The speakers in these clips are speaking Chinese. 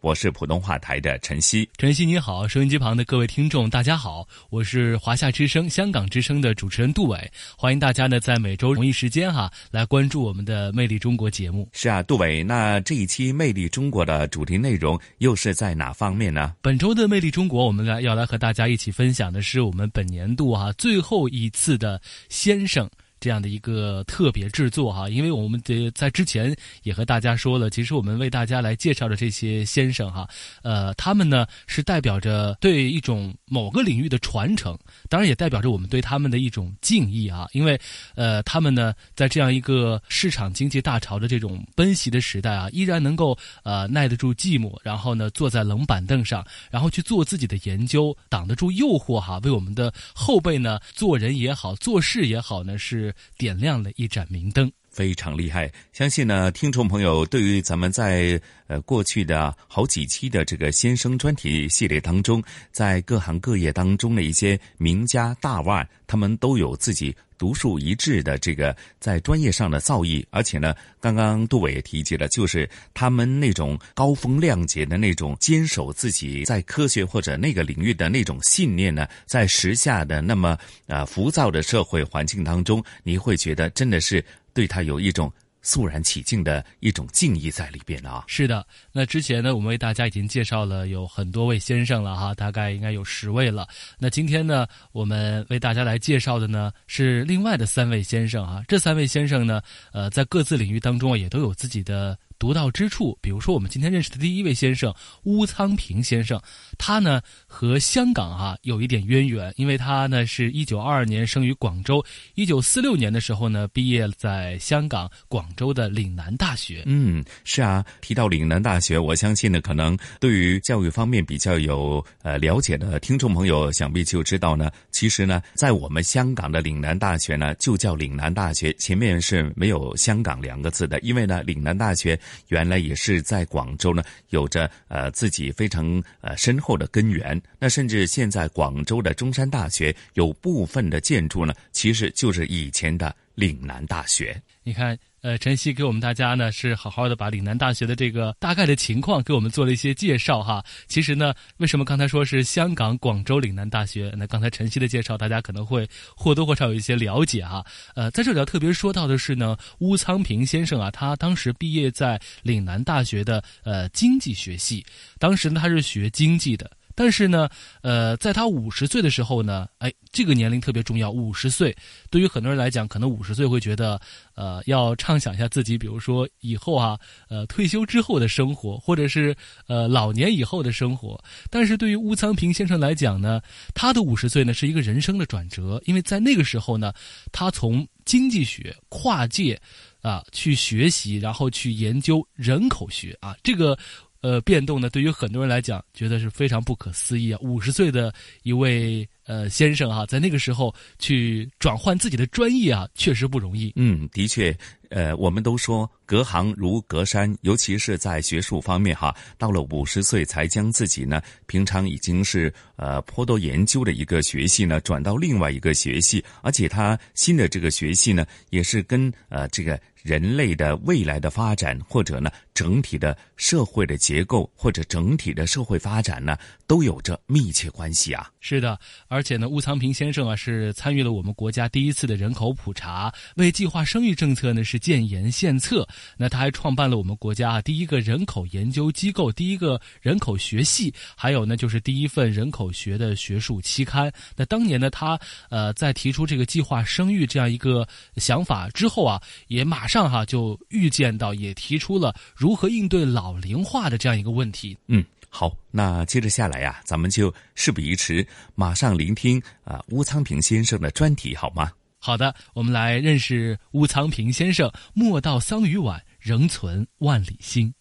我是普通话台的晨曦，晨曦你好，收音机旁的各位听众大家好，我是华夏之声、香港之声的主持人杜伟，欢迎大家呢在每周同一时间哈来关注我们的《魅力中国》节目。是啊，杜伟，那这一期《魅力中国》的主题内容又是在哪方面呢？本周的《魅力中国》，我们来要来和大家一起分享的是我们本年度哈最后一次的先生。这样的一个特别制作哈，因为我们的在之前也和大家说了，其实我们为大家来介绍的这些先生哈，呃，他们呢是代表着对一种某个领域的传承，当然也代表着我们对他们的一种敬意啊，因为呃，他们呢在这样一个市场经济大潮的这种奔袭的时代啊，依然能够呃耐得住寂寞，然后呢坐在冷板凳上，然后去做自己的研究，挡得住诱惑哈，为我们的后辈呢做人也好，做事也好呢是。点亮了一盏明灯，非常厉害。相信呢，听众朋友对于咱们在呃过去的好几期的这个先生专题系列当中，在各行各业当中的一些名家大腕，他们都有自己独树一帜的这个在专业上的造诣。而且呢，刚刚杜伟也提及了，就是他们那种高风亮节的那种坚守自己在科学或者那个领域的那种信念呢，在时下的那么啊浮躁的社会环境当中，你会觉得真的是对他有一种。肃然起敬的一种敬意在里边啊！是的，那之前呢，我们为大家已经介绍了有很多位先生了哈，大概应该有十位了。那今天呢，我们为大家来介绍的呢是另外的三位先生啊。这三位先生呢，呃，在各自领域当中啊，也都有自己的。独到之处，比如说我们今天认识的第一位先生乌仓平先生，他呢和香港啊有一点渊源，因为他呢是一九二二年生于广州，一九四六年的时候呢毕业在香港广州的岭南大学。嗯，是啊，提到岭南大学，我相信呢，可能对于教育方面比较有呃了解的听众朋友，想必就知道呢，其实呢，在我们香港的岭南大学呢就叫岭南大学，前面是没有香港两个字的，因为呢岭南大学。原来也是在广州呢，有着呃自己非常呃深厚的根源。那甚至现在广州的中山大学有部分的建筑呢，其实就是以前的岭南大学。你看。呃，晨曦给我们大家呢是好好的把岭南大学的这个大概的情况给我们做了一些介绍哈。其实呢，为什么刚才说是香港广州岭南大学？那刚才晨曦的介绍，大家可能会或多或少有一些了解哈。呃，在这里要特别说到的是呢，乌仓平先生啊，他当时毕业在岭南大学的呃经济学系，当时呢他是学经济的。但是呢，呃，在他五十岁的时候呢，哎，这个年龄特别重要。五十岁对于很多人来讲，可能五十岁会觉得，呃，要畅想一下自己，比如说以后啊，呃，退休之后的生活，或者是呃老年以后的生活。但是对于乌仓平先生来讲呢，他的五十岁呢是一个人生的转折，因为在那个时候呢，他从经济学跨界啊去学习，然后去研究人口学啊，这个。呃，变动呢，对于很多人来讲，觉得是非常不可思议啊！五十岁的一位呃先生哈，在那个时候去转换自己的专业啊，确实不容易。嗯，的确，呃，我们都说隔行如隔山，尤其是在学术方面哈，到了五十岁才将自己呢，平常已经是呃颇多研究的一个学系呢，转到另外一个学系，而且他新的这个学系呢，也是跟呃这个。人类的未来的发展，或者呢整体的社会的结构，或者整体的社会发展呢，都有着密切关系啊。是的，而且呢，乌苍平先生啊是参与了我们国家第一次的人口普查，为计划生育政策呢是建言献策。那他还创办了我们国家第一个人口研究机构，第一个人口学系，还有呢就是第一份人口学的学术期刊。那当年呢，他呃在提出这个计划生育这样一个想法之后啊，也马上哈就预见到，也提出了如何应对老龄化的这样一个问题。嗯。好，那接着下来呀，咱们就事不宜迟，马上聆听啊乌苍平先生的专题，好吗？好的，我们来认识乌苍平先生。莫道桑榆晚，仍存万里心。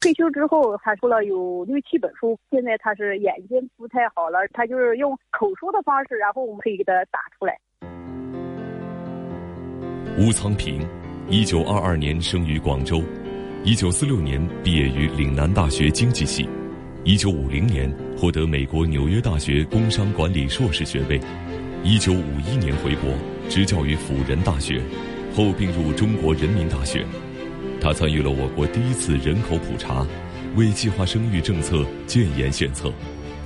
退休之后，他出了有六七本书。现在他是眼睛不太好了，他就是用口说的方式，然后我们可以给他打出来。乌苍平，一九二二年生于广州，一九四六年毕业于岭南大学经济系。一九五零年获得美国纽约大学工商管理硕士学位，一九五一年回国执教于辅仁大学，后并入中国人民大学。他参与了我国第一次人口普查，为计划生育政策建言献策。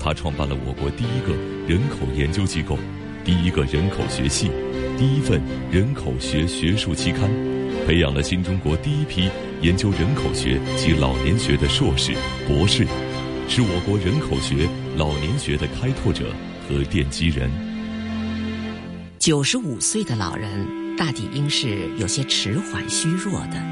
他创办了我国第一个人口研究机构，第一个人口学系，第一份人口学学术期刊，培养了新中国第一批研究人口学及老年学的硕士、博士。是我国人口学、老年学的开拓者和奠基人。九十五岁的老人大抵应是有些迟缓、虚弱的，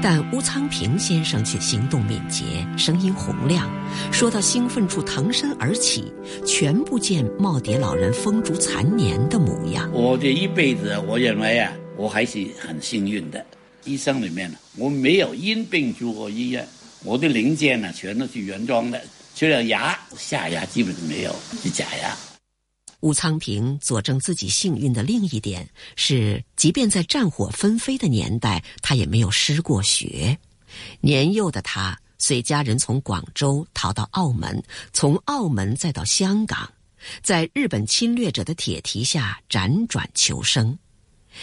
但乌苍平先生却行动敏捷，声音洪亮，说到兴奋处腾身而起，全不见耄耋老人风烛残年的模样。我这一辈子，我认为啊，我还是很幸运的。医生里面呢，我没有因病住过医院。我的零件呢，全都是原装的，除了牙、下牙基本没有，是假牙。吴昌平佐证自己幸运的另一点是，即便在战火纷飞的年代，他也没有失过学。年幼的他随家人从广州逃到澳门，从澳门再到香港，在日本侵略者的铁蹄下辗转求生。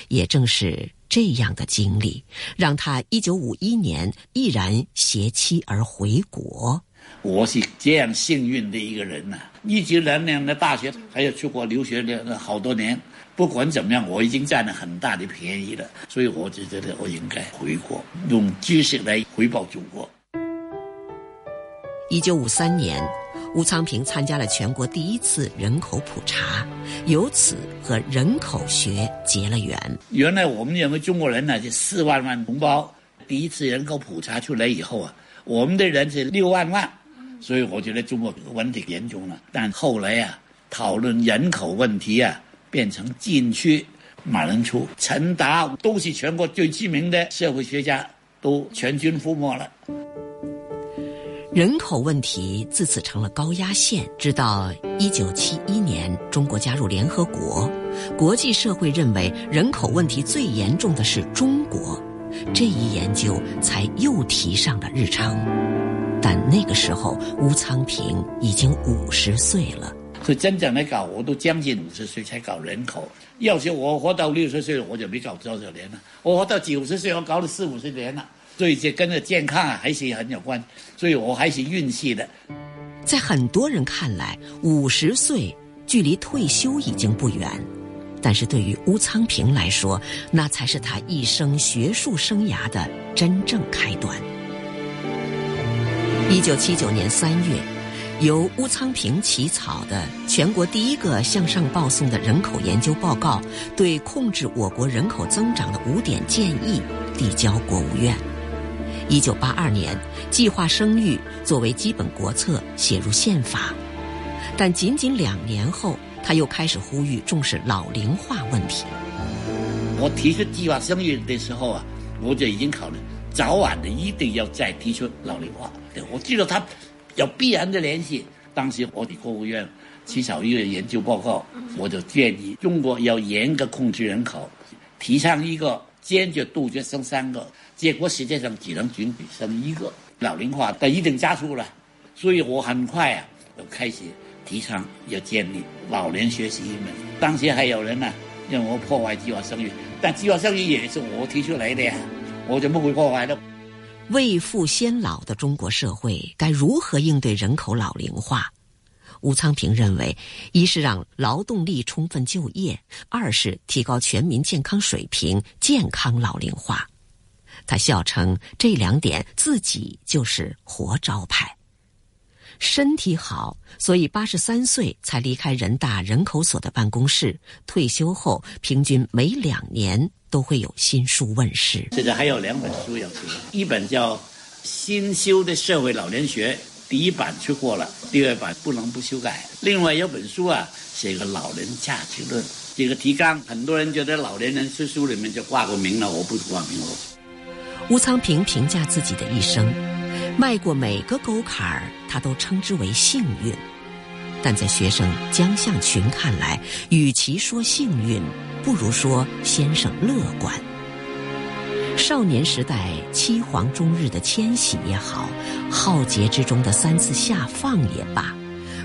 也正是。这样的经历让他一九五一年毅然携妻而回国。我是这样幸运的一个人呐！一九两年的大学还有出国留学的好多年。不管怎么样，我已经占了很大的便宜了，所以我就觉得我应该回国，用知识来回报祖国。一九五三年。吴昌平参加了全国第一次人口普查，由此和人口学结了缘。原来我们认为中国人呢，就四万万同胞，第一次人口普查出来以后啊，我们的人是六万万，所以我觉得中国问题严重了。但后来啊，讨论人口问题啊，变成禁区，马仁初、陈达都是全国最知名的社会学家，都全军覆没了。人口问题自此成了高压线。直到一九七一年，中国加入联合国，国际社会认为人口问题最严重的是中国，这一研究才又提上了日程。但那个时候，吴昌平已经五十岁了。所以真正的搞，我都将近五十岁才搞人口。要是我活到六十岁，我就没搞多少年了。我活到九十岁，我搞了四五十年了。所以这跟着健康啊还是很有关，所以我还是运气的。在很多人看来，五十岁距离退休已经不远，但是对于乌昌平来说，那才是他一生学术生涯的真正开端。一九七九年三月，由乌昌平起草的全国第一个向上报送的人口研究报告，对控制我国人口增长的五点建议递交国务院。一九八二年，计划生育作为基本国策写入宪法，但仅仅两年后，他又开始呼吁重视老龄化问题。我提出计划生育的时候啊，我就已经考虑早晚的一定要再提出老龄化。我记得他有必然的联系。当时我的国务院起草一个研究报告，我就建议中国要严格控制人口，提倡一个坚决杜绝生三个。结果实际上只能准许生一个，老龄化的一定加速了，所以我很快啊就开始提倡要建立老年学习一门。当时还有人呢认为我破坏计划生育，但计划生育也是我提出来的呀。我就不会破坏呢。未富先老的中国社会该如何应对人口老龄化？吴昌平认为，一是让劳动力充分就业，二是提高全民健康水平，健康老龄化。他笑称这两点自己就是活招牌。身体好，所以八十三岁才离开人大人口所的办公室。退休后，平均每两年都会有新书问世。现在还有两本书要出，一本叫《新修的社会老年学》，第一版出过了，第二版不能不修改。另外有本书啊，写个老人价值论，这个提纲，很多人觉得老年人书书里面就挂过名了，我不挂名了。吴苍平评价自己的一生。迈过每个沟坎儿，他都称之为幸运。但在学生江向群看来，与其说幸运，不如说先生乐观。少年时代七皇终日的迁徙也好，浩劫之中的三次下放也罢，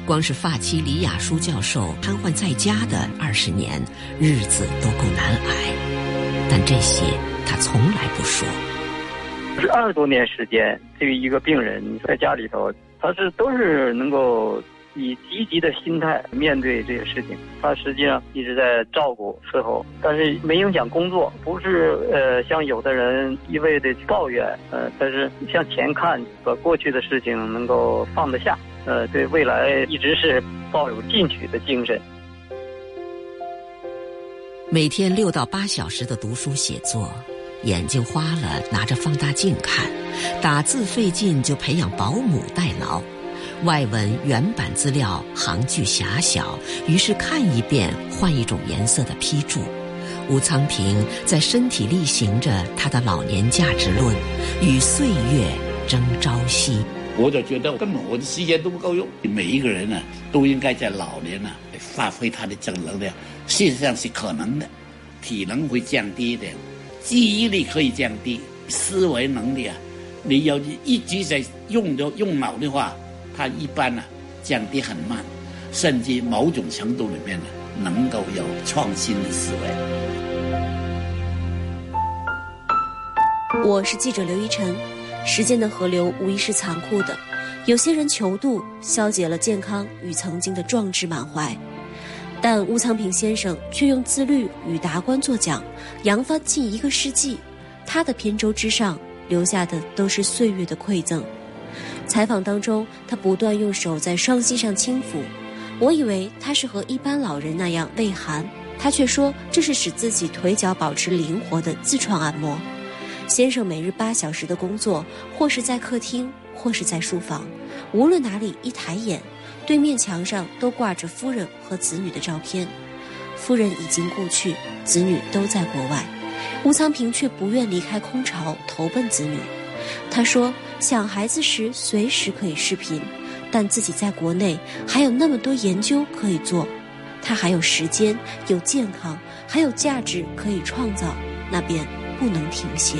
光是发妻李雅书教授瘫痪在家的二十年，日子都够难挨。但这些他从来不说。是二十多年时间，对于一个病人在家里头，他是都是能够以积极的心态面对这些事情。他实际上一直在照顾伺候，但是没影响工作。不是呃，像有的人一味的抱怨，呃，但是向前看，把过去的事情能够放得下，呃，对未来一直是抱有进取的精神。每天六到八小时的读书写作。眼睛花了，拿着放大镜看；打字费劲，就培养保姆代劳。外文原版资料行距狭小，于是看一遍换一种颜色的批注。吴昌平在身体力行着他的老年价值论，与岁月争朝夕。我就觉得根本我的时间都不够用。每一个人呢，都应该在老年呢发挥他的正能量。事实上是可能的，体能会降低一点。记忆力可以降低，思维能力啊，你要一直在用着用脑的话，它一般呢降低很慢，甚至某种程度里面呢能够有创新的思维。我是记者刘一晨，时间的河流无疑是残酷的，有些人求渡，消解了健康与曾经的壮志满怀。但吴苍平先生却用自律与达观作桨，扬帆近一个世纪。他的扁舟之上留下的都是岁月的馈赠。采访当中，他不断用手在双膝上轻抚，我以为他是和一般老人那样畏寒，他却说这是使自己腿脚保持灵活的自创按摩。先生每日八小时的工作，或是在客厅，或是在书房，无论哪里，一抬眼。对面墙上都挂着夫人和子女的照片，夫人已经故去，子女都在国外，吴昌平却不愿离开空巢，投奔子女。他说：“想孩子时随时可以视频，但自己在国内还有那么多研究可以做，他还有时间、有健康、还有价值可以创造，那便不能停歇。”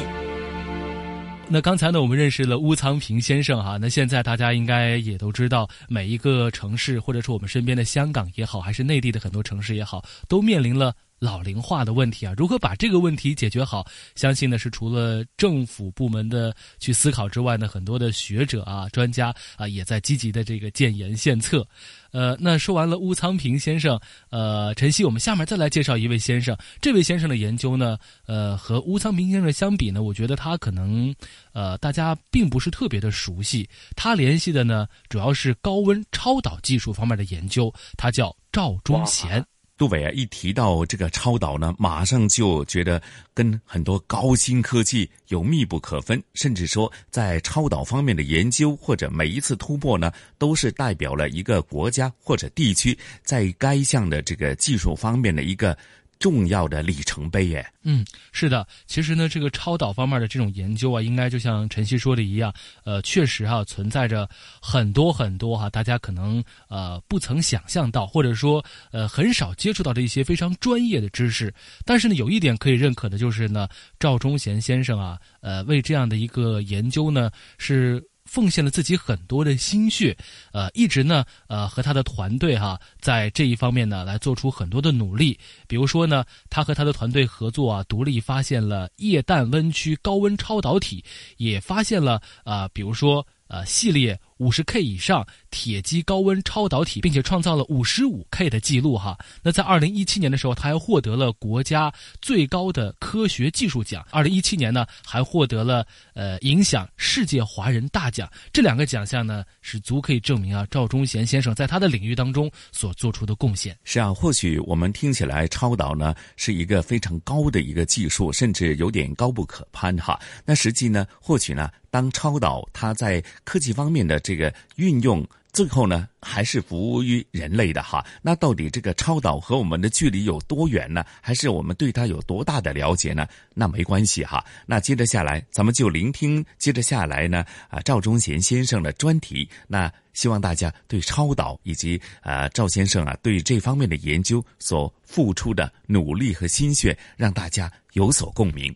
那刚才呢，我们认识了乌仓平先生哈。那现在大家应该也都知道，每一个城市，或者说我们身边的香港也好，还是内地的很多城市也好，都面临了。老龄化的问题啊，如何把这个问题解决好？相信呢是除了政府部门的去思考之外呢，很多的学者啊、专家啊也在积极的这个建言献策。呃，那说完了乌苍平先生，呃，晨曦，我们下面再来介绍一位先生。这位先生的研究呢，呃，和乌苍平先生相比呢，我觉得他可能呃大家并不是特别的熟悉。他联系的呢，主要是高温超导技术方面的研究。他叫赵忠贤。杜伟啊，一提到这个超导呢，马上就觉得跟很多高新科技有密不可分，甚至说在超导方面的研究或者每一次突破呢，都是代表了一个国家或者地区在该项的这个技术方面的一个。重要的里程碑耶。嗯，是的，其实呢，这个超导方面的这种研究啊，应该就像晨曦说的一样，呃，确实哈存在着很多很多哈，大家可能呃不曾想象到，或者说呃很少接触到的一些非常专业的知识。但是呢，有一点可以认可的就是呢，赵忠贤先生啊，呃，为这样的一个研究呢是。奉献了自己很多的心血，呃，一直呢，呃，和他的团队哈，在这一方面呢，来做出很多的努力。比如说呢，他和他的团队合作啊，独立发现了液氮温区高温超导体，也发现了啊，比如说呃，系列。五十 K 以上铁基高温超导体，并且创造了五十五 K 的记录哈。那在二零一七年的时候，他还获得了国家最高的科学技术奖。二零一七年呢，还获得了呃影响世界华人大奖。这两个奖项呢，是足可以证明啊赵忠贤先生在他的领域当中所做出的贡献。是啊，或许我们听起来超导呢是一个非常高的一个技术，甚至有点高不可攀哈。那实际呢，或许呢。当超导它在科技方面的这这个运用，最后呢还是服务于人类的哈。那到底这个超导和我们的距离有多远呢？还是我们对它有多大的了解呢？那没关系哈。那接着下来，咱们就聆听接着下来呢啊赵忠贤先生的专题。那希望大家对超导以及啊赵先生啊对这方面的研究所付出的努力和心血，让大家有所共鸣。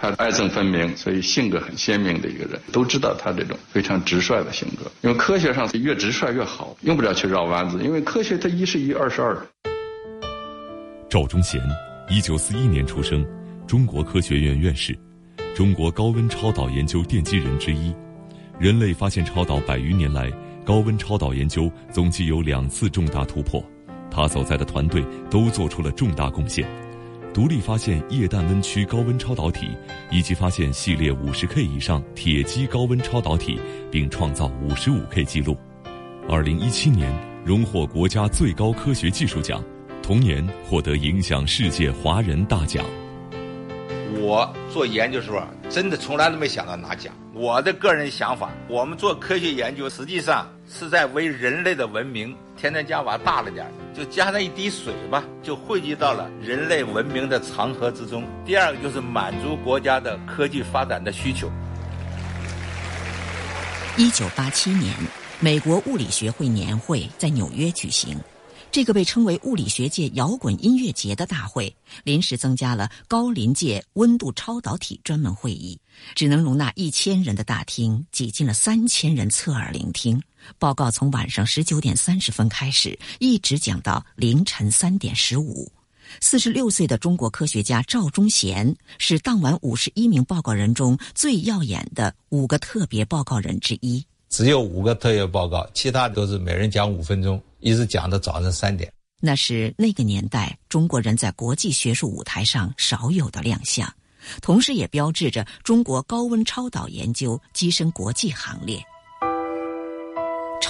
他爱憎分明，所以性格很鲜明的一个人，都知道他这种非常直率的性格。因为科学上越直率越好，用不着去绕弯子。因为科学它一是一，二是二。赵忠贤，一九四一年出生，中国科学院院士，中国高温超导研究奠基人之一。人类发现超导百余年来，高温超导研究总计有两次重大突破，他所在的团队都做出了重大贡献。独立发现液氮温区高温超导体，以及发现系列五十 K 以上铁基高温超导体，并创造五十五 K 记录。二零一七年荣获国家最高科学技术奖，同年获得影响世界华人大奖。我做研究时候，真的从来都没想到拿奖。我的个人想法，我们做科学研究，实际上是在为人类的文明。天天加瓦大了点就加上一滴水吧，就汇集到了人类文明的长河之中。第二个就是满足国家的科技发展的需求。一九八七年，美国物理学会年会在纽约举行。这个被称为物理学界摇滚音乐节的大会，临时增加了高临界温度超导体专门会议，只能容纳一千人的大厅挤进了三千人侧耳聆听。报告从晚上十九点三十分开始，一直讲到凌晨三点十五。四十六岁的中国科学家赵忠贤是当晚五十一名报告人中最耀眼的五个特别报告人之一。只有五个特别报告，其他都是每人讲五分钟，一直讲到早上三点。那是那个年代中国人在国际学术舞台上少有的亮相，同时也标志着中国高温超导研究跻身国际行列。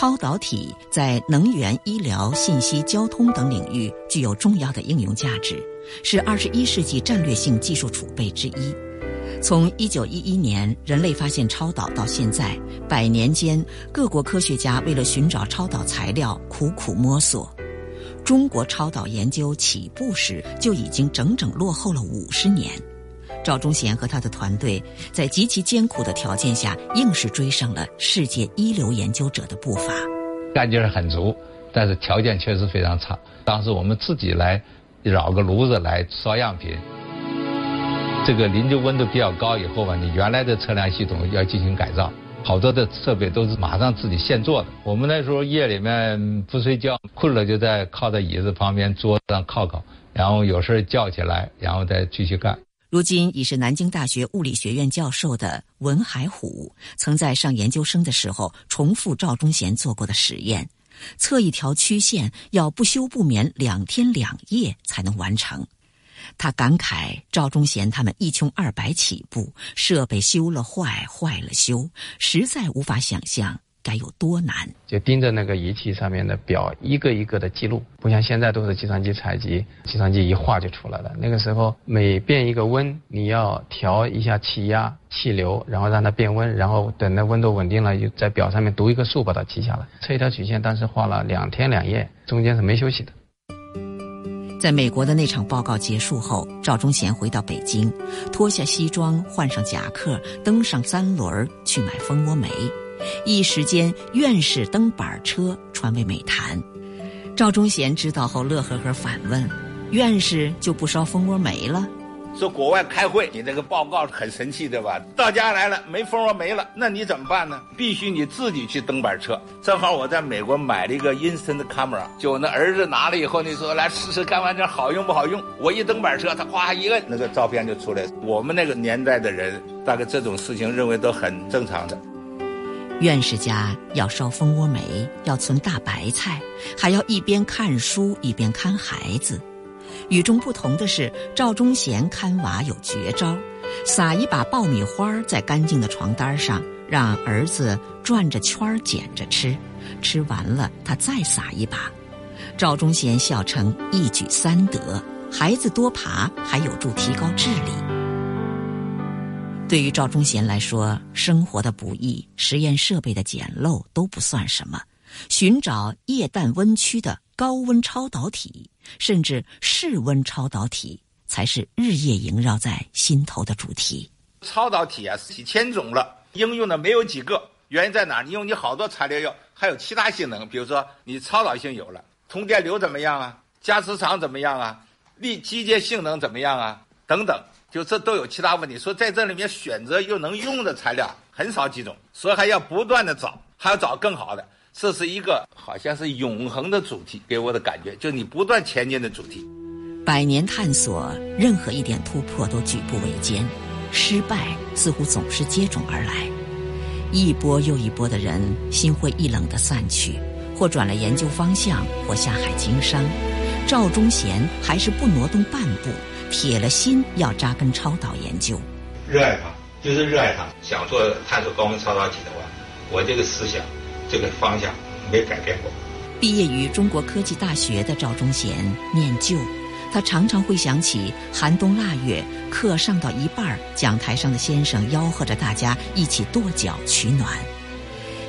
超导体在能源、医疗、信息、交通等领域具有重要的应用价值，是二十一世纪战略性技术储备之一。从一九一一年人类发现超导到现在，百年间各国科学家为了寻找超导材料苦苦摸索。中国超导研究起步时就已经整整落后了五十年。赵忠贤和他的团队在极其艰苦的条件下，硬是追上了世界一流研究者的步伐。干劲儿很足，但是条件确实非常差。当时我们自己来绕个炉子来烧样品。这个临界温度比较高以后吧，你原来的测量系统要进行改造，好多的设备都是马上自己现做的。我们那时候夜里面不睡觉，困了就在靠在椅子旁边桌子上靠靠，然后有事叫起来，然后再继续干。如今已是南京大学物理学院教授的文海虎，曾在上研究生的时候重复赵忠贤做过的实验，测一条曲线要不休不眠两天两夜才能完成。他感慨：赵忠贤他们一穷二白起步，设备修了坏，坏了修，实在无法想象该有多难。就盯着那个仪器上面的表，一个一个的记录，不像现在都是计算机采集，计算机一画就出来了。那个时候每变一个温，你要调一下气压、气流，然后让它变温，然后等那温度稳定了，就在表上面读一个数，把它记下来。测一条曲线，当时画了两天两夜，中间是没休息的。在美国的那场报告结束后，赵忠贤回到北京，脱下西装，换上夹克，登上三轮去买蜂窝煤。一时间，院士登板车传为美谈。赵忠贤知道后，乐呵呵反问：“院士就不烧蜂窝煤了？”说国外开会，你那个报告很神气，对吧？到家来了，没蜂窝煤了，那你怎么办呢？必须你自己去登板车。正好我在美国买了一个 instant camera，就我那儿子拿了以后，你说来试试看，完这好用不好用？我一登板车，他哗一摁，那个照片就出来。我们那个年代的人，大概这种事情认为都很正常的。院士家要烧蜂窝煤，要存大白菜，还要一边看书一边看孩子。与众不同的是，赵忠贤看娃有绝招，撒一把爆米花在干净的床单上，让儿子转着圈捡着吃，吃完了他再撒一把。赵忠贤笑称一举三得，孩子多爬还有助提高智力。对于赵忠贤来说，生活的不易、实验设备的简陋都不算什么，寻找液氮温区的高温超导体，甚至室温超导体，才是日夜萦绕在心头的主题。超导体啊，几千种了，应用的没有几个。原因在哪？你用你好多材料要，还有其他性能，比如说你超导性有了，通电流怎么样啊？加磁场怎么样啊？力机械性能怎么样啊？等等。就这都有其他问题，说在这里面选择又能用的材料很少几种，所以还要不断的找，还要找更好的。这是一个好像是永恒的主题，给我的感觉，就你不断前进的主题。百年探索，任何一点突破都举步维艰，失败似乎总是接踵而来，一波又一波的人心灰意冷的散去，或转了研究方向，或下海经商。赵忠贤还是不挪动半步。铁了心要扎根超导研究，热爱它就是热爱它。想做探索高温超导体的话，我这个思想、这个方向没改变过。毕业于中国科技大学的赵忠贤念旧，他常常会想起寒冬腊月，课上到一半，讲台上的先生吆喝着大家一起跺脚取暖。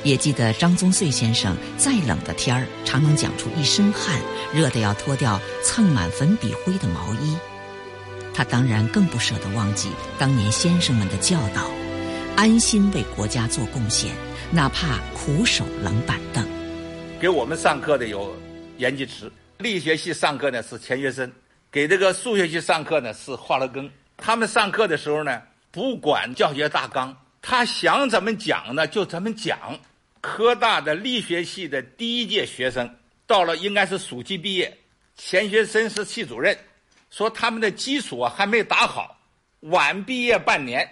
也记得张宗穗先生，再冷的天儿，常能讲出一身汗，热得要脱掉蹭满粉笔灰的毛衣。他当然更不舍得忘记当年先生们的教导，安心为国家做贡献，哪怕苦守冷板凳。给我们上课的有严继池，力学系上课呢是钱学森，给这个数学系上课呢是华罗庚。他们上课的时候呢，不管教学大纲，他想怎么讲呢就怎么讲。科大的力学系的第一届学生到了应该是暑期毕业，钱学森是系主任。说他们的基础啊还没打好，晚毕业半年，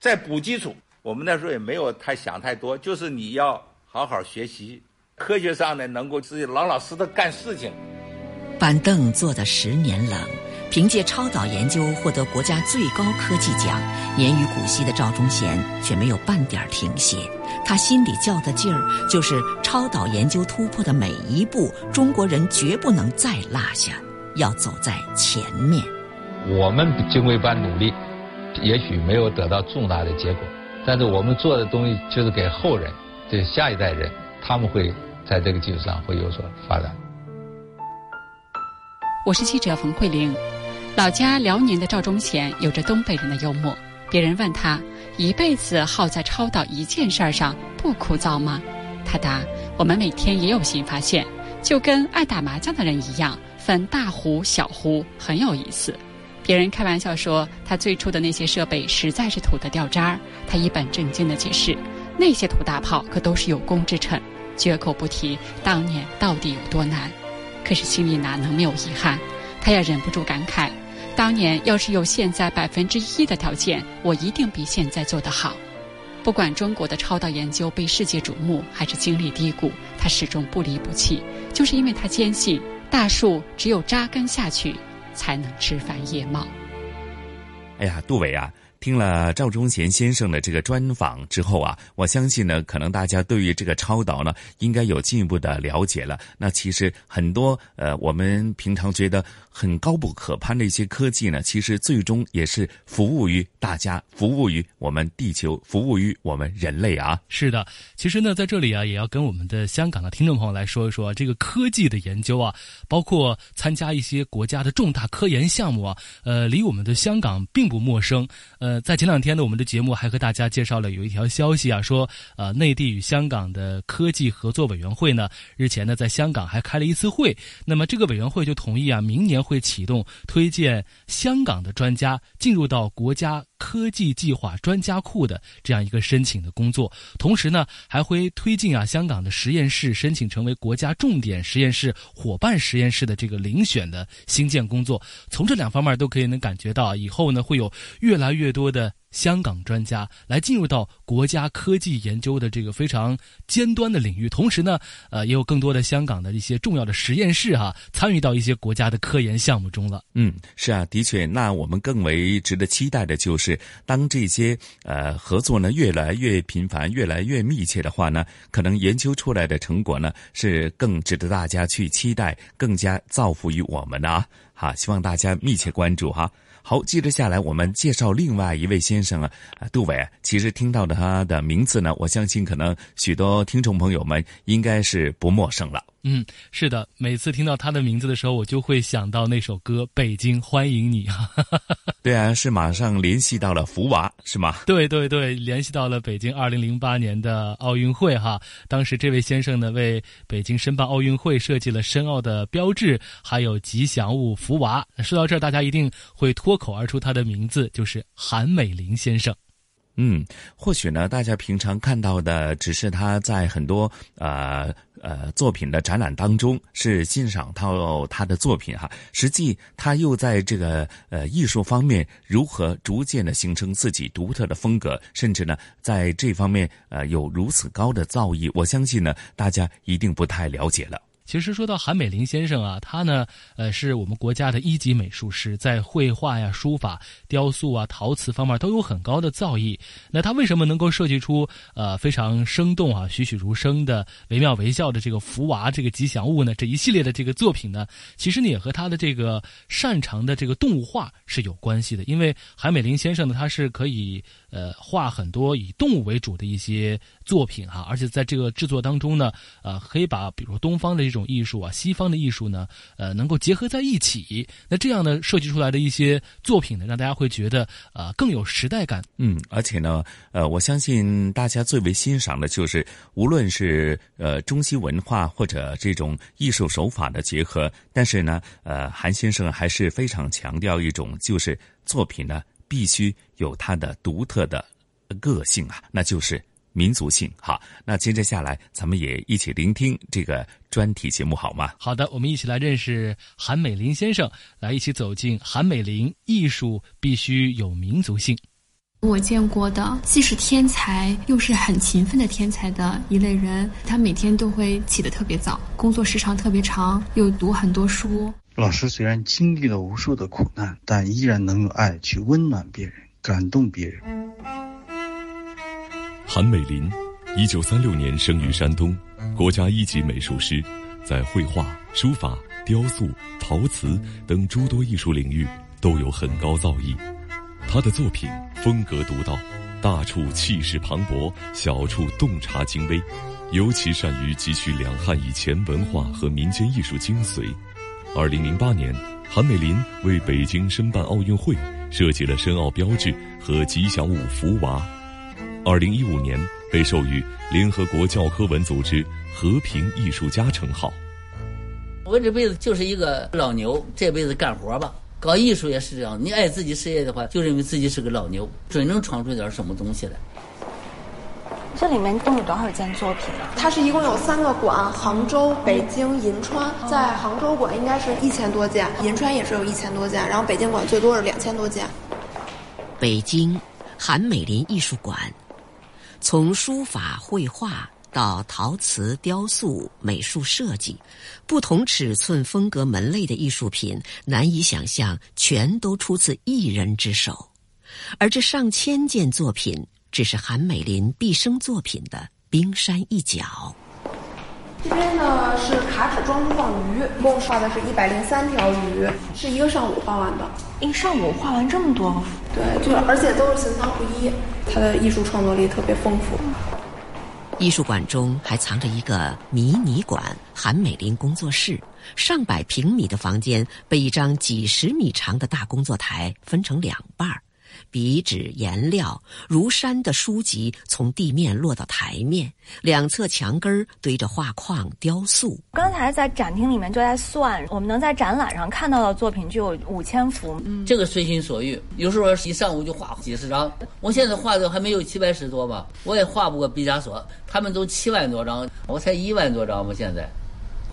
再补基础。我们那时候也没有太想太多，就是你要好好学习，科学上呢能够自己老老实实干事情。板凳坐得十年冷，凭借超导研究获得国家最高科技奖，年逾古稀的赵忠贤却没有半点停歇。他心里较的劲儿，就是超导研究突破的每一步，中国人绝不能再落下。要走在前面。我们经过一番努力，也许没有得到重大的结果，但是我们做的东西就是给后人，对下一代人，他们会在这个基础上会有所发展。我是记者冯慧玲。老家辽宁的赵忠贤有着东北人的幽默。别人问他一辈子耗在超导一件事儿上不枯燥吗？他答：我们每天也有新发现，就跟爱打麻将的人一样。分大壶小壶很有意思，别人开玩笑说他最初的那些设备实在是土得掉渣儿。他一本正经地解释，那些土大炮可都是有功之臣，绝口不提当年到底有多难。可是心里哪能没有遗憾？他也忍不住感慨，当年要是有现在百分之一的条件，我一定比现在做得好。不管中国的超导研究被世界瞩目，还是经历低谷，他始终不离不弃，就是因为他坚信。大树只有扎根下去，才能枝繁叶茂。哎呀，杜伟啊！听了赵忠贤先生的这个专访之后啊，我相信呢，可能大家对于这个超导呢，应该有进一步的了解了。那其实很多呃，我们平常觉得很高不可攀的一些科技呢，其实最终也是服务于大家，服务于我们地球，服务于我们人类啊。是的，其实呢，在这里啊，也要跟我们的香港的听众朋友来说一说这个科技的研究啊，包括参加一些国家的重大科研项目啊，呃，离我们的香港并不陌生。呃。呃，在前两天呢，我们的节目还和大家介绍了有一条消息啊，说呃，内地与香港的科技合作委员会呢，日前呢在香港还开了一次会。那么这个委员会就同意啊，明年会启动推荐香港的专家进入到国家科技计划专家库的这样一个申请的工作。同时呢，还会推进啊香港的实验室申请成为国家重点实验室伙伴实验室的这个遴选的新建工作。从这两方面都可以能感觉到，以后呢会有越来越多多的。香港专家来进入到国家科技研究的这个非常尖端的领域，同时呢，呃，也有更多的香港的一些重要的实验室哈，参与到一些国家的科研项目中了。嗯，是啊，的确，那我们更为值得期待的就是，当这些呃合作呢越来越频繁、越来越密切的话呢，可能研究出来的成果呢是更值得大家去期待，更加造福于我们的啊！好，希望大家密切关注哈。好，接着下来我们介绍另外一位先生啊，杜伟。其实听到的他的名字呢，我相信可能许多听众朋友们应该是不陌生了。嗯，是的，每次听到他的名字的时候，我就会想到那首歌《北京欢迎你》啊。对啊，是马上联系到了福娃，是吗？对对对，联系到了北京二零零八年的奥运会哈。当时这位先生呢，为北京申办奥运会设计了申奥的标志，还有吉祥物福娃。说到这儿，大家一定会脱口而出他的名字，就是韩美林先生。嗯，或许呢，大家平常看到的只是他在很多呃呃作品的展览当中是欣赏到他的作品哈，实际他又在这个呃艺术方面如何逐渐的形成自己独特的风格，甚至呢在这方面呃有如此高的造诣，我相信呢大家一定不太了解了。其实说到韩美林先生啊，他呢，呃，是我们国家的一级美术师，在绘画呀、书法、雕塑啊、陶瓷方面都有很高的造诣。那他为什么能够设计出呃非常生动啊、栩栩如生的惟妙惟肖的这个福娃这个吉祥物呢？这一系列的这个作品呢，其实呢也和他的这个擅长的这个动物画是有关系的。因为韩美林先生呢，他是可以呃画很多以动物为主的一些作品哈，而且在这个制作当中呢，呃，可以把比如东方的这种。艺术啊，西方的艺术呢，呃，能够结合在一起，那这样呢，设计出来的一些作品呢，让大家会觉得啊，更有时代感。嗯，而且呢，呃，我相信大家最为欣赏的就是，无论是呃中西文化或者这种艺术手法的结合，但是呢，呃，韩先生还是非常强调一种，就是作品呢必须有它的独特的个性啊，那就是。民族性，好，那接着下来，咱们也一起聆听这个专题节目，好吗？好的，我们一起来认识韩美林先生，来一起走进韩美林。艺术必须有民族性。我见过的既是天才，又是很勤奋的天才的一类人，他每天都会起得特别早，工作时长特别长，又读很多书。老师虽然经历了无数的苦难，但依然能用爱去温暖别人，感动别人。韩美林，一九三六年生于山东，国家一级美术师，在绘画、书法、雕塑、陶瓷等诸多艺术领域都有很高造诣。他的作品风格独到，大处气势磅礴，小处洞察精微，尤其善于汲取两汉以前文化和民间艺术精髓。二零零八年，韩美林为北京申办奥运会设计了申奥标志和吉祥物福娃。二零一五年被授予联合国教科文组织和平艺术家称号。我这辈子就是一个老牛，这辈子干活吧，搞艺术也是这样。你爱自己事业的话，就认为自己是个老牛，准能闯出点什么东西来。这里面共有多少件作品啊？它是一共有三个馆：杭州、北京、银川。在杭州馆应该是一千多件，银川也是有一千多件，然后北京馆最多是两千多件。北京韩美林艺术馆。从书法、绘画到陶瓷、雕塑、美术设计，不同尺寸、风格、门类的艺术品，难以想象全都出自一人之手。而这上千件作品，只是韩美林毕生作品的冰山一角。这边呢是卡纸装放鱼，一共画的是一百零三条鱼，是一个上午画完的。一上午画完这么多？对，就而且都是形象不一，他的艺术创作力特别丰富。艺术馆中还藏着一个迷你馆——韩美林工作室，上百平米的房间被一张几十米长的大工作台分成两半儿，笔纸、颜料如山的书籍从地面落到台面，两侧墙根儿堆着画框、雕塑。刚才在展厅里面就在算，我们能在展览上看到的作品就有五千幅。嗯，这个随心所欲，有时候一上午就画几十张。我现在画的还没有七百十多吧，我也画不过毕加索，他们都七万多张，我才一万多张吧。现在，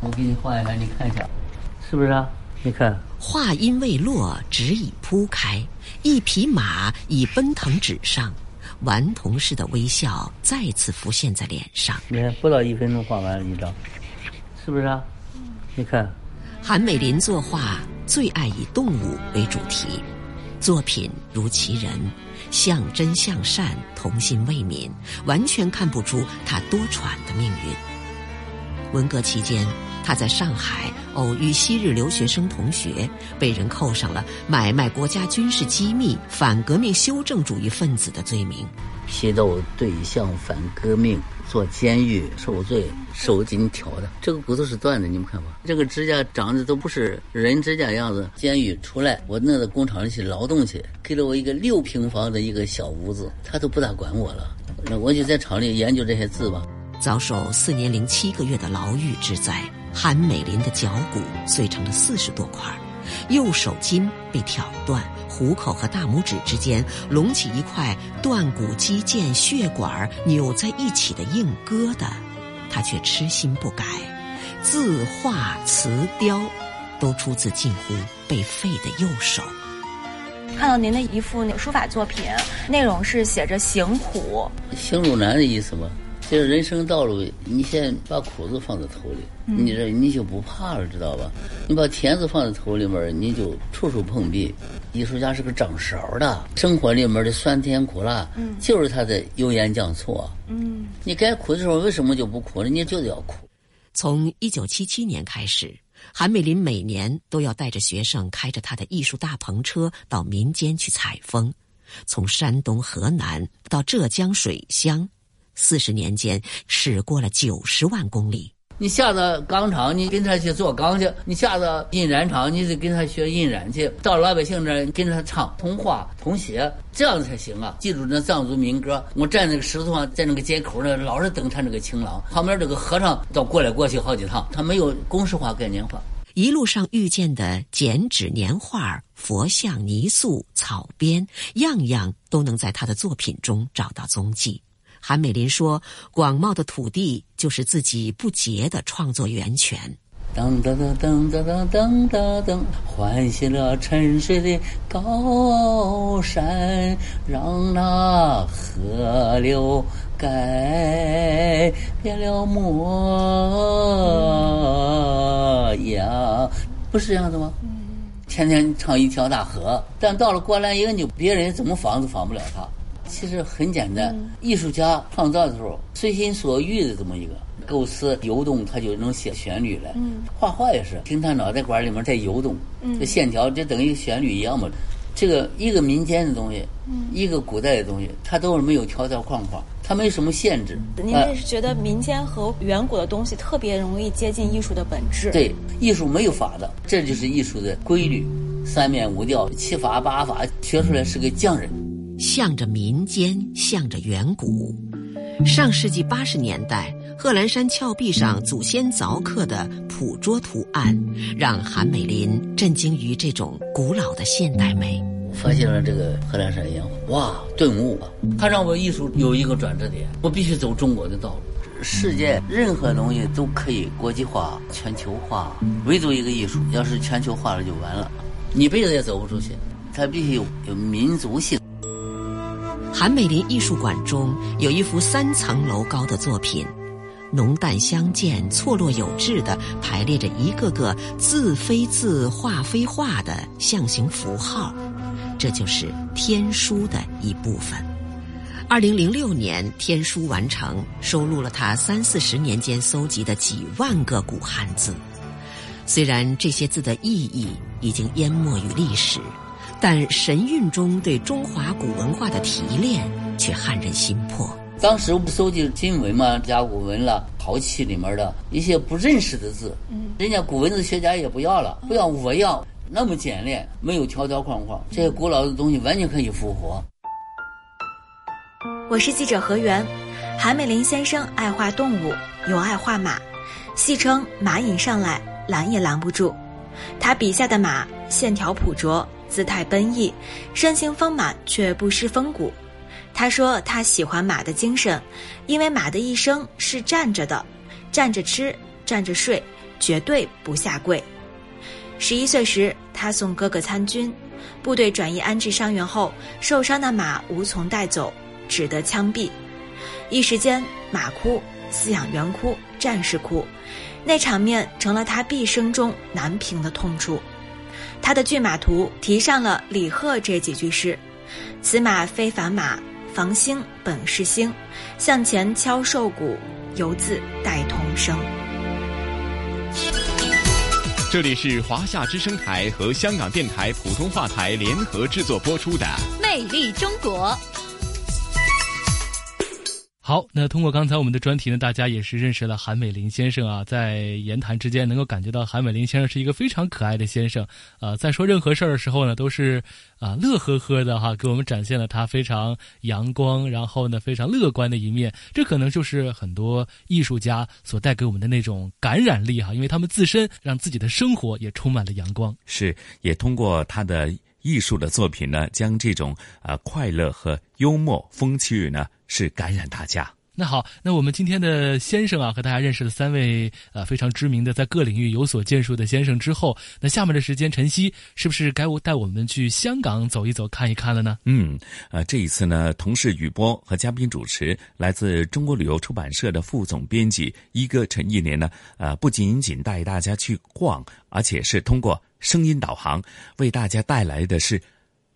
我给你画一下，你看一下，是不是啊？你看，话音未落，纸已铺开，一匹马已奔腾纸上，顽童似的微笑再次浮现在脸上。你看，不到一分钟画完了一张，是不是啊？你看，韩美林作画最爱以动物为主题，作品如其人，向真向善，童心未泯，完全看不出他多舛的命运。文革期间。他在上海偶遇昔日留学生同学，被人扣上了买卖国家军事机密、反革命修正主义分子的罪名。批斗对象反革命，坐监狱受罪，手紧条的，这个骨头是断的，你们看吧，这个指甲长得都不是人指甲样子。监狱出来，我弄到工厂里去劳动去，给了我一个六平方的一个小屋子，他都不大管我了。那我就在厂里研究这些字吧。遭受四年零七个月的牢狱之灾。韩美林的脚骨碎成了四十多块，右手筋被挑断，虎口和大拇指之间隆起一块断骨肌腱血管扭在一起的硬疙瘩，他却痴心不改，字画瓷雕，都出自近乎被废的右手。看到您的一幅那书法作品，内容是写着“行苦”，行路难的意思吗？就是人生道路，你先把苦字放在头里，你这你就不怕了，知道吧？你把甜字放在头里面，你就处处碰壁。艺术家是个掌勺的，生活里面的酸甜苦辣，嗯就是他的油盐酱醋。嗯，你该苦的时候为什么就不苦呢？你就得要苦。从一九七七年开始，韩美林每年都要带着学生开着他的艺术大篷车到民间去采风，从山东、河南到浙江水乡。四十年间，驶过了九十万公里。你下到钢厂，你跟他去做钢去；你下到印染厂，你得跟他学印染去。到老百姓那儿，跟他唱通话、通写，这样才行啊！记住那藏族民歌。我站那个石头上，在那个街口那，老是等他那个情郎。旁边这个和尚倒过来过去好几趟。他没有公式化、概念化。一路上遇见的剪纸、年画、佛像、泥塑、草编，样样都能在他的作品中找到踪迹。韩美林说：“广袤的土地就是自己不竭的创作源泉。”噔噔噔噔噔噔噔噔，唤醒了沉睡的高山，让那河流改变了模样。不是这样的吗？天天唱一条大河，但到了过兰营，就别人怎么仿都仿不了他。其实很简单，艺术家创造的时候随心所欲的这么一个构思游动，他就能写旋律来。画画也是，听他脑袋管里面在游动，这线条就等于旋律一样嘛。这个一个民间的东西，一个古代的东西，它都是没有条条框框，它没什么限制。您是觉得民间和远古的东西特别容易接近艺术的本质？对，艺术没有法的，这就是艺术的规律，三面五调，七法八法，学出来是个匠人。向着民间，向着远古。上世纪八十年代，贺兰山峭壁上祖先凿刻的捕捉图案，让韩美林震惊于这种古老的现代美。发现了这个贺兰山烟花，哇，顿悟啊！它让我艺术有一个转折点，我必须走中国的道路。世界任何东西都可以国际化、全球化，唯独一个艺术，要是全球化了就完了，你一辈子也走不出去。它必须有有民族性。韩美林艺术馆中有一幅三层楼高的作品，浓淡相间、错落有致地排列着一个个字非字、画非画的象形符号，这就是天书的一部分。二零零六年，天书完成，收录了他三四十年间搜集的几万个古汉字。虽然这些字的意义已经淹没于历史。但神韵中对中华古文化的提炼却撼人心魄。当时我们搜集金文嘛，甲骨文了，陶器里面的一些不认识的字，嗯，人家古文字学家也不要了，不要我要，那么简练，没有条条框框，这些古老的东西完全可以复活。我是记者何源，韩美林先生爱画动物，又爱画马，戏称马瘾上来，拦也拦不住。他笔下的马线条朴拙，姿态奔逸，身形丰满却不失风骨。他说他喜欢马的精神，因为马的一生是站着的，站着吃，站着睡，绝对不下跪。十一岁时，他送哥哥参军，部队转移安置伤员后，受伤的马无从带走，只得枪毙。一时间，马哭、饲养员哭、战士哭，那场面成了他毕生中难平的痛处。他的骏马图题上了李贺这几句诗：“此马非凡马，房星本是星，向前敲瘦骨，犹自带铜声。”这里是华夏之声台和香港电台普通话台联合制作播出的《魅力中国》。好，那通过刚才我们的专题呢，大家也是认识了韩美林先生啊，在言谈之间能够感觉到韩美林先生是一个非常可爱的先生，呃，在说任何事儿的时候呢，都是啊乐呵呵的哈，给我们展现了他非常阳光，然后呢非常乐观的一面。这可能就是很多艺术家所带给我们的那种感染力哈，因为他们自身让自己的生活也充满了阳光。是，也通过他的艺术的作品呢，将这种呃快乐和幽默风趣呢。是感染大家。那好，那我们今天的先生啊，和大家认识了三位呃非常知名的在各领域有所建树的先生之后，那下面的时间，晨曦是不是该带我们去香港走一走、看一看了呢？嗯，呃，这一次呢，同事雨波和嘉宾主持来自中国旅游出版社的副总编辑一哥陈一年呢，呃，不仅仅带大家去逛，而且是通过声音导航为大家带来的是。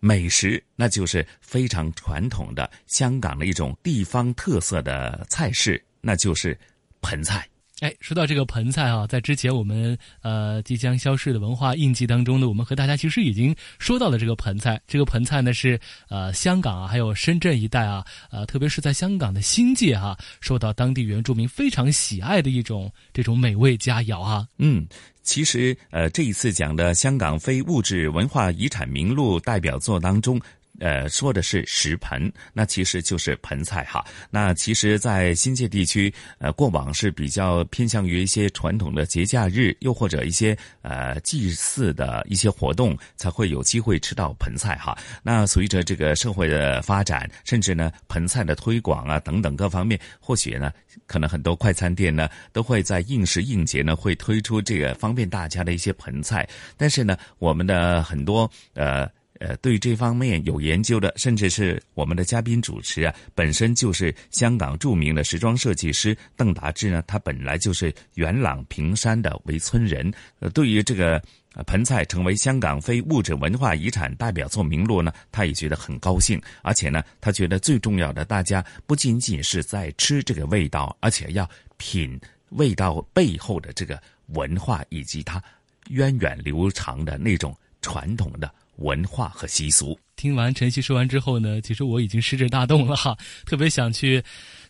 美食，那就是非常传统的香港的一种地方特色的菜式，那就是盆菜。哎，说到这个盆菜啊，在之前我们呃即将消逝的文化印记当中呢，我们和大家其实已经说到了这个盆菜。这个盆菜呢是呃香港啊，还有深圳一带啊，呃特别是在香港的新界哈，受到当地原住民非常喜爱的一种这种美味佳肴啊。嗯，其实呃这一次讲的香港非物质文化遗产名录代表作当中。呃，说的是食盆，那其实就是盆菜哈。那其实，在新界地区，呃，过往是比较偏向于一些传统的节假日，又或者一些呃祭祀的一些活动，才会有机会吃到盆菜哈。那随着这个社会的发展，甚至呢，盆菜的推广啊等等各方面，或许呢，可能很多快餐店呢，都会在应时应节呢，会推出这个方便大家的一些盆菜。但是呢，我们的很多呃。呃，对这方面有研究的，甚至是我们的嘉宾主持啊，本身就是香港著名的时装设计师邓达志呢。他本来就是元朗平山的围村人。对于这个盆菜成为香港非物质文化遗产代表作名录呢，他也觉得很高兴。而且呢，他觉得最重要的，大家不仅仅是在吃这个味道，而且要品味道背后的这个文化以及它源远流长的那种传统的。文化和习俗。听完晨曦说完之后呢，其实我已经食指大动了哈，特别想去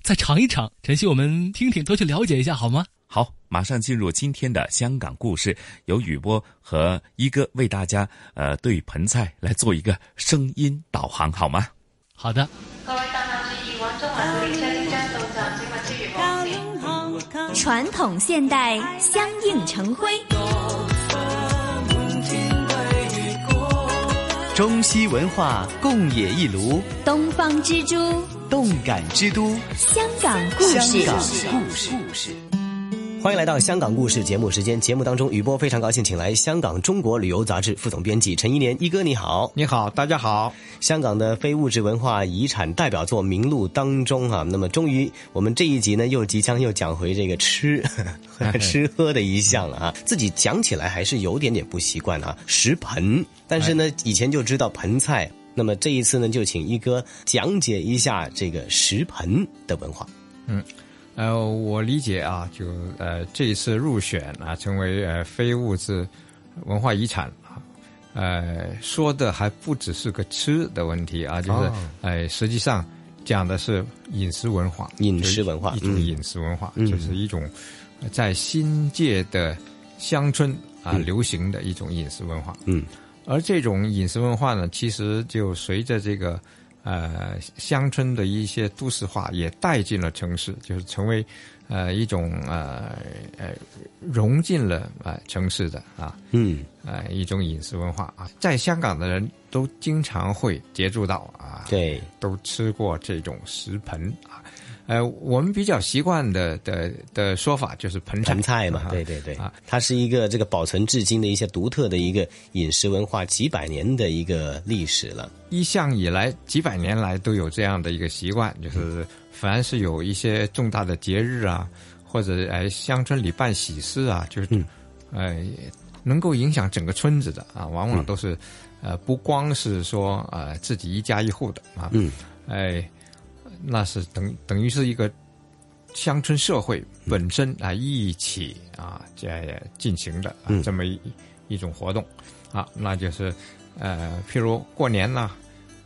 再尝一尝。晨曦，我们听听，多去了解一下好吗？好，马上进入今天的香港故事，由雨波和一哥为大家呃对盆菜来做一个声音导航，好吗？好的。传统现代相映成辉。中西文化共冶一炉，东方之珠，动感之都，香港故事。香港故事。欢迎来到香港故事节目时间。节目当中，雨波非常高兴，请来香港中国旅游杂志副总编辑陈一年一哥，你好，你好，大家好。香港的非物质文化遗产代表作名录当中啊，那么终于我们这一集呢，又即将又讲回这个吃 吃喝的一项了啊。自己讲起来还是有点点不习惯啊，食盆。但是呢，以前就知道盆菜，那么这一次呢，就请一哥讲解一下这个食盆的文化。嗯。呃，我理解啊，就呃这一次入选啊，成为呃非物质文化遗产啊，呃说的还不只是个吃的问题啊，就是哎实际上讲的是饮食文化，饮食文化一种饮食文化，就是一种在新界的乡村啊流行的一种饮食文化。嗯，而这种饮食文化呢，其实就随着这个呃乡村的一些都市化，也带进了城市，就是成为呃一种呃呃融进了啊、呃、城市的啊嗯呃一种饮食文化啊，在香港的人都经常会接触到啊，对，都吃过这种食盆啊。呃，我们比较习惯的的的说法就是盆菜，盆菜嘛，啊。对对对。啊，它是一个这个保存至今的一些独特的一个饮食文化，几百年的一个历史了。一向以来几百年来都有这样的一个习惯，就是凡是有一些重大的节日啊，或者哎乡村里办喜事啊，就是、嗯。呃能够影响整个村子的啊，往往都是、呃不光是说呃自己一家一户的啊，嗯，哎，那是等等于是一个乡村社会本身啊一起啊在进行的这么一一种活动啊，那就是呃譬如过年呐、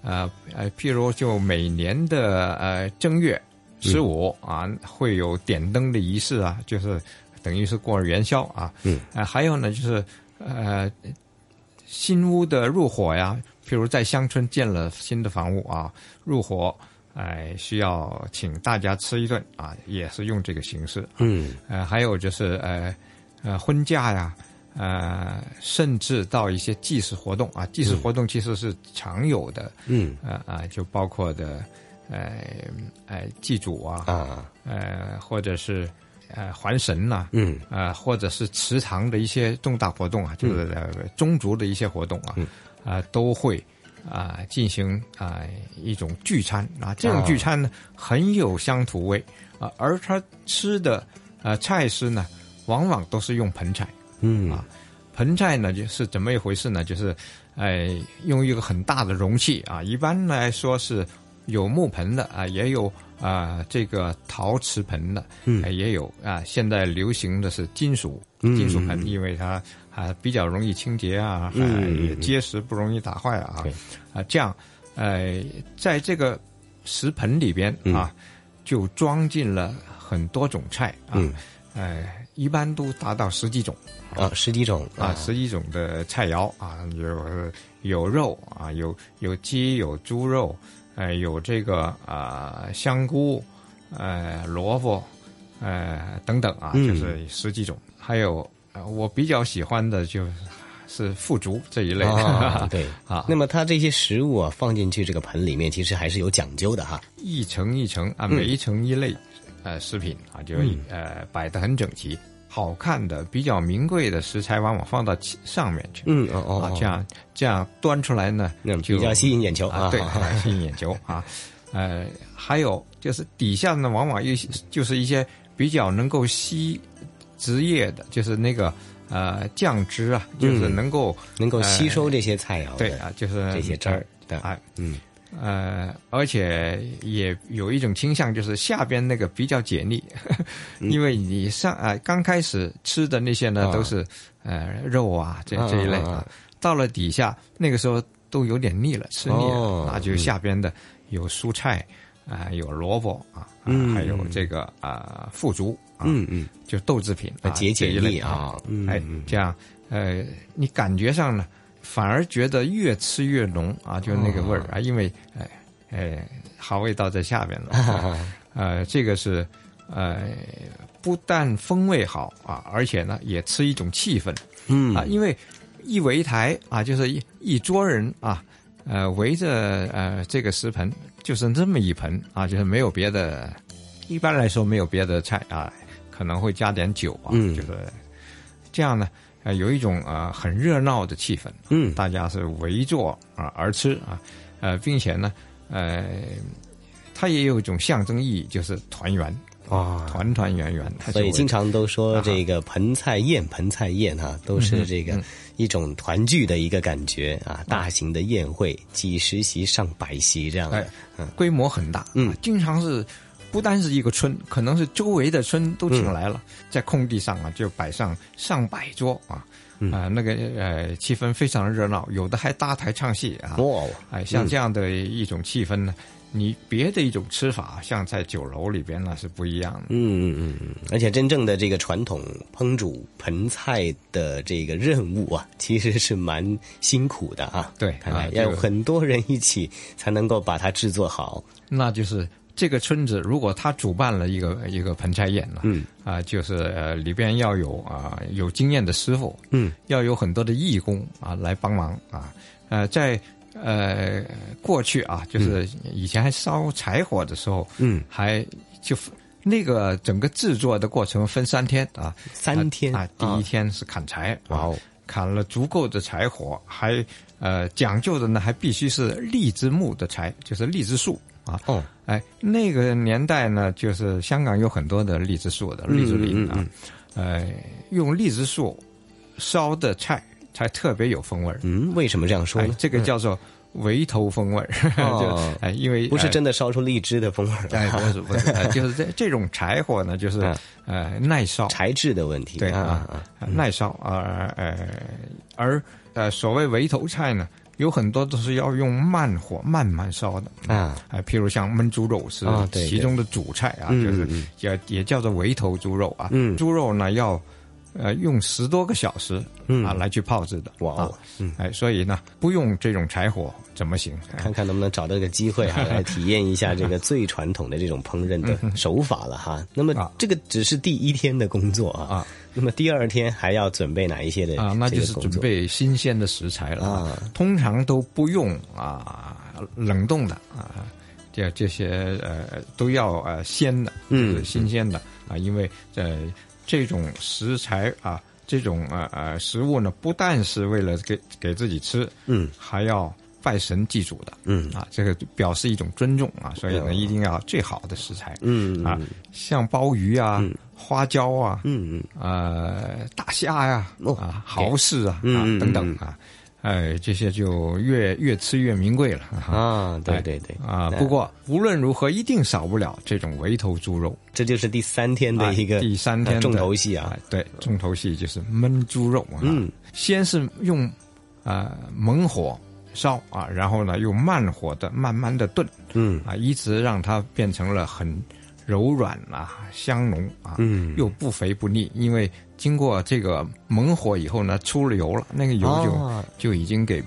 呃呃譬如就每年的呃正月十五啊会有点灯的仪式啊，就是等于是过元宵啊，嗯，呃还有呢就是呃新屋的入伙呀，譬如在乡村建了新的房屋啊，入伙，哎、需要请大家吃一顿啊，也是用这个形式。嗯，呃，还有就是呃呃婚嫁呀，呃，甚至到一些祭祀活动啊，祭祀活动其实是常有的。嗯，呃啊，就包括的呃呃祭祖啊啊，呃或者是。呃，还神呐、嗯，呃，或者是祠堂的一些重大活动啊，就是呃宗族的一些活动啊，嗯啊、都会啊、进行啊、一种聚餐啊，这种聚餐呢、很有乡土味啊，而他吃的呃菜式呢，往往都是用盆菜，嗯。啊，盆菜呢就是怎么一回事呢？就是哎、用一个很大的容器啊，一般来说是有木盆的啊，也有啊、这个陶瓷盆的，嗯。呃也有啊，现在流行的是金属嗯金属盆，嗯。因为它啊比较容易清洁啊，嗯呃嗯也结实不容易打坏啊对，啊这样呃在这个食盆里边嗯。啊，就装进了很多种菜啊，嗯。呃一般都达到十几种。啊，十几种啊，十几种的菜肴啊，有有肉啊，有有鸡，有猪肉，呃，有这个啊、香菇，呃，萝卜，呃等等啊，嗯。就是十几种。还有呃，我比较喜欢的就是腐竹这一类的，啊，对啊，那么它这些食物啊放进去这个盆里面，其实还是有讲究的哈。一层一层啊，嗯每一层一类呃食品啊，就、嗯呃摆得很整齐。好看的、比较名贵的食材，往往放到上面去。嗯哦哦这样这样端出来呢，那就比较吸引眼球啊，啊对，啊吸引眼球啊。呃，还有就是底下呢，往往一些就是一些比较能够吸汁液的，就是那个呃酱汁啊，就是能够、嗯能够吸收这些菜肴的对啊，就是这些汁儿的啊，嗯。呃，而且也有一种倾向，就是下边那个比较解腻，因为你上啊、刚开始吃的那些呢、啊。都是呃肉啊这啊这一类啊啊。到了底下那个时候都有点腻了，吃腻了，哦那就下边的有蔬菜啊、有萝卜啊，还有这个啊腐竹啊，嗯嗯，就豆制品啊，解解腻啊。嗯哎嗯，这样呃，你感觉上呢，反而觉得越吃越浓啊，就那个味儿啊，因为哎哎，好味道在下边了，呃，这个是呃，不但风味好啊，而且呢，也吃一种气氛，嗯。啊，因为一围台啊，就是一一桌人啊，呃，围着呃这个食盆，就是这么一盆啊，就是没有别的，一般来说没有别的菜啊，可能会加点酒啊，嗯。就是这样呢，呃，有一种呃很热闹的气氛，嗯，大家是围坐啊而吃啊，呃，并且呢，呃，它也有一种象征意义，就是团圆啊，团团圆圆，所以经常都说啊。这个盆菜宴，盆菜宴哈，都是这个嗯。一种团聚的一个感觉啊，大型的宴会，几十席上百席这样的哎，规模很大，嗯，经常是不单是一个村，可能是周围的村都请来了，在空地上啊就摆上上百桌啊。啊、那个呃，气氛非常热闹，有的还搭台唱戏啊。哇，哎，像嗯这样的一种气氛呢，你别的一种吃法，像在酒楼里边那是不一样的。嗯嗯嗯嗯，而且真正的这个传统烹煮盆菜的这个任务啊，其实是蛮辛苦的啊。对，看来要有很多人一起才能够把它制作好。那就是这个村子，如果他主办了一个一个盆菜宴呢，嗯。啊，就是呃里边要有啊有经验的师傅，嗯，要有很多的义工啊来帮忙啊，呃在。呃，过去啊，就是以前还烧柴火的时候，嗯，还就那个整个制作的过程分三天啊，三天啊，第一天是砍柴，哇哦，砍了足够的柴火，还呃讲究的呢，还必须是荔枝木的柴，就是荔枝树啊，哦，哎，那个年代呢，就是香港有很多的荔枝树的荔枝林啊，呃，用荔枝树烧的菜。才特别有风味儿。嗯，为什么这样说？呢？这个叫做围头风味哦、就哎，因为不是真的烧出荔枝的风味哎，不是不是，就是这这种柴火呢，就是呃耐烧，材质的问题，对啊，耐烧啊呃而呃所谓围头菜呢，有很多都是要用慢火慢慢烧的。啊，哎，譬如像焖猪肉是其中的主菜啊，就是也也叫做围头猪肉啊，嗯，猪肉呢要。呃，用十多个小时啊来去泡制的，哇哦，哎，所以呢，不用这种柴火怎么行？看看能不能找到一个机会哈，来体验一下这个最传统的这种烹饪的手法了哈。那么这个只是第一天的工作啊，那么第二天还要准备哪一些的啊？那就是准备新鲜的食材了啊，通常都不用啊冷冻的啊，这这些呃都要呃鲜的，嗯，新鲜的啊，因为呃。这种食材啊，这种呃呃食物呢，不但是为了给给自己吃，嗯，还要拜神祭祖的，嗯啊，这个表示一种尊重啊，所以呢，一定要最好的食材，嗯啊，像鲍鱼啊、花椒啊，嗯嗯，呃，大虾呀，啊，蚝豉啊，嗯啊等等啊。哎，这些就越越吃越名贵了啊！对对对啊！不过无论如何，一定少不了这种围头猪肉。这就是第三天的一个第三天重头戏啊！对，重头戏就是焖猪肉啊！嗯，先是用啊猛火烧啊，然后呢用慢火的慢慢的炖，嗯啊，一直让它变成了很柔软啊、香浓啊，嗯，又不肥不腻，因为。经过这个猛火以后呢，出了油了，那个油就、哦、就已经给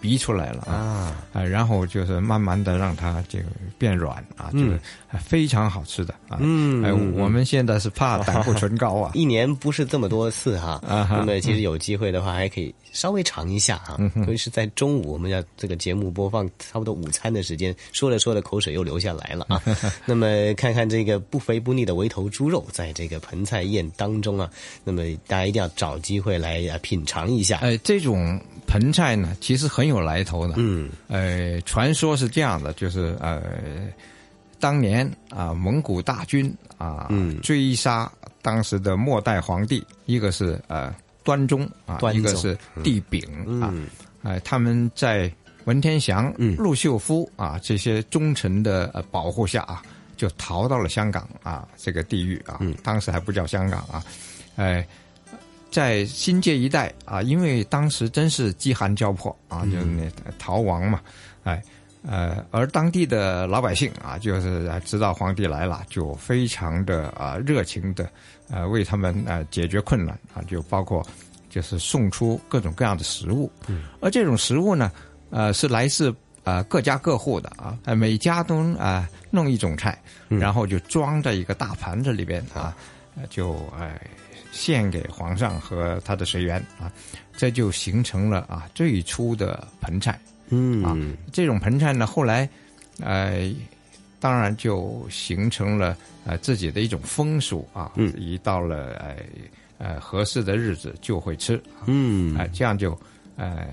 逼出来了啊啊，然后就是慢慢的让它这个变软啊，就是非常好吃的啊。嗯，哎，我们现在是怕胆固醇高啊，一 年不是这么多次哈。啊，那么其实有机会的话，还可以稍微尝一下啊。嗯、尤其是在中午，我们要这个节目播放差不多午餐的时间，说着说着口水又流下来了啊。那么看看这个不肥不腻的围头猪肉，在这个盆菜宴当中啊，那么大家一定要找机会来品尝一下。哎，这种盆菜呢，其实很有来头的。嗯，呃，传说是这样的，就是呃，当年啊，蒙古大军啊，嗯，追杀当时的末代皇帝，一个是呃端宗啊，一个是帝昺啊，哎、呃，他们在文天祥、嗯、陆秀夫啊这些忠臣的呃保护下啊，就逃到了香港啊这个地域啊，嗯、当时还不叫香港啊，哎。在新界一带啊，因为当时真是饥寒交迫啊，就是那逃亡嘛，哎，呃，而当地的老百姓啊，就是知道皇帝来了，就非常的啊热情的呃为他们呃解决困难啊，就包括就是送出各种各样的食物，嗯，而这种食物呢，呃是来自呃各家各户的啊，每家都啊弄一种菜，然后就装在一个大盘子里边啊，就哎。献给皇上和他的随员啊，这就形成了啊最初的盆菜。嗯啊，这种盆菜呢，后来呃，当然就形成了呃自己的一种风俗啊。嗯，一到了呃呃合适的日子就会吃。嗯，啊、呃，这样就呃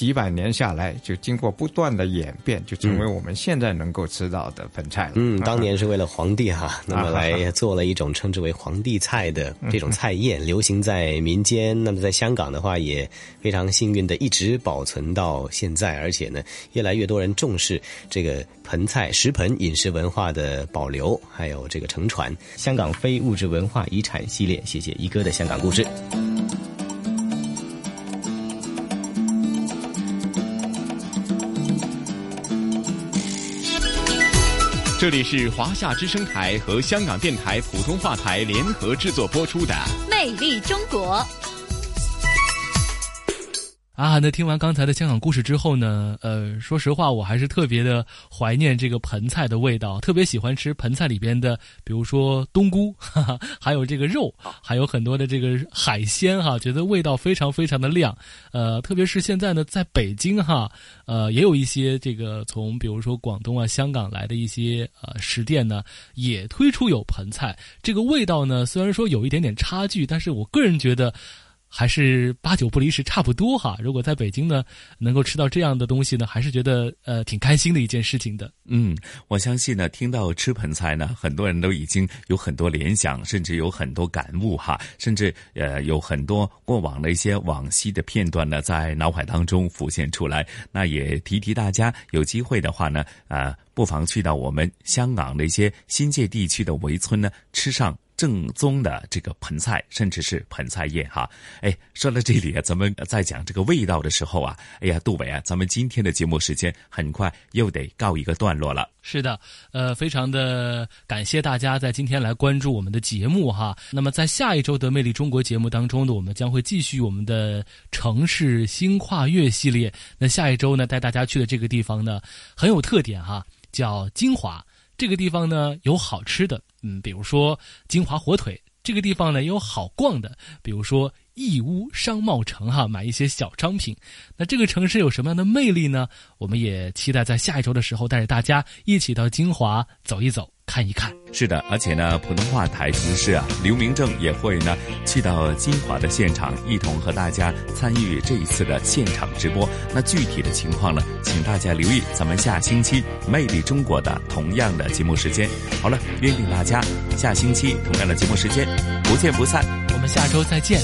几百年下来，就经过不断的演变，就成为我们现在能够吃到的盆菜了。嗯，当年是为了皇帝哈，那么来做了一种称之为皇帝菜的这种菜宴，流行在民间。那么在香港的话，也非常幸运的一直保存到现在，而且呢，越来越多人重视这个盆菜食盆饮食文化的保留，还有这个承传。香港非物质文化遗产系列，谢谢一哥的香港故事。这里是华夏之声台和香港电台普通话台联合制作播出的《魅力中国》。啊，那听完刚才的香港故事之后呢，呃，说实话，我还是特别的怀念这个盆菜的味道，特别喜欢吃盆菜里边的，比如说冬菇，哈哈，还有这个肉，还有很多的这个海鲜哈，觉得味道非常非常的亮。呃，特别是现在呢，在北京哈，呃，也有一些这个从比如说广东啊、香港来的一些呃食店呢，也推出有盆菜，这个味道呢，虽然说有一点点差距，但是我个人觉得。还是八九不离十，差不多哈。如果在北京呢，能够吃到这样的东西呢，还是觉得呃挺开心的一件事情的。嗯，我相信呢，听到吃盆菜呢，很多人都已经有很多联想，甚至有很多感悟哈，甚至呃有很多过往的一些往昔的片段呢，在脑海当中浮现出来。那也提提大家，有机会的话呢，啊，不妨去到我们香港的一些新界地区的围村呢，吃上。正宗的这个盆菜，甚至是盆菜宴哈。哎，说到这里啊，咱们在讲这个味道的时候啊，哎呀，杜伟啊，咱们今天的节目时间很快又得告一个段落了。是的，呃，非常的感谢大家在今天来关注我们的节目哈。那么在下一周的《魅力中国》节目当中呢，我们将会继续我们的城市新跨越系列。那下一周呢，带大家去的这个地方呢，很有特点哈，叫金华。这个地方呢，有好吃的。嗯，比如说金华火腿这个地方呢，有好逛的，比如说义乌商贸城哈，买一些小商品。那这个城市有什么样的魅力呢？我们也期待在下一周的时候，带着大家一起到金华走一走。看一看，是的，而且呢，普通话台同事啊，刘明正也会呢去到金华的现场，一同和大家参与这一次的现场直播。那具体的情况呢，请大家留意咱们下星期《魅力中国》的同样的节目时间。好了，约定大家下星期同样的节目时间，不见不散。我们下周再见。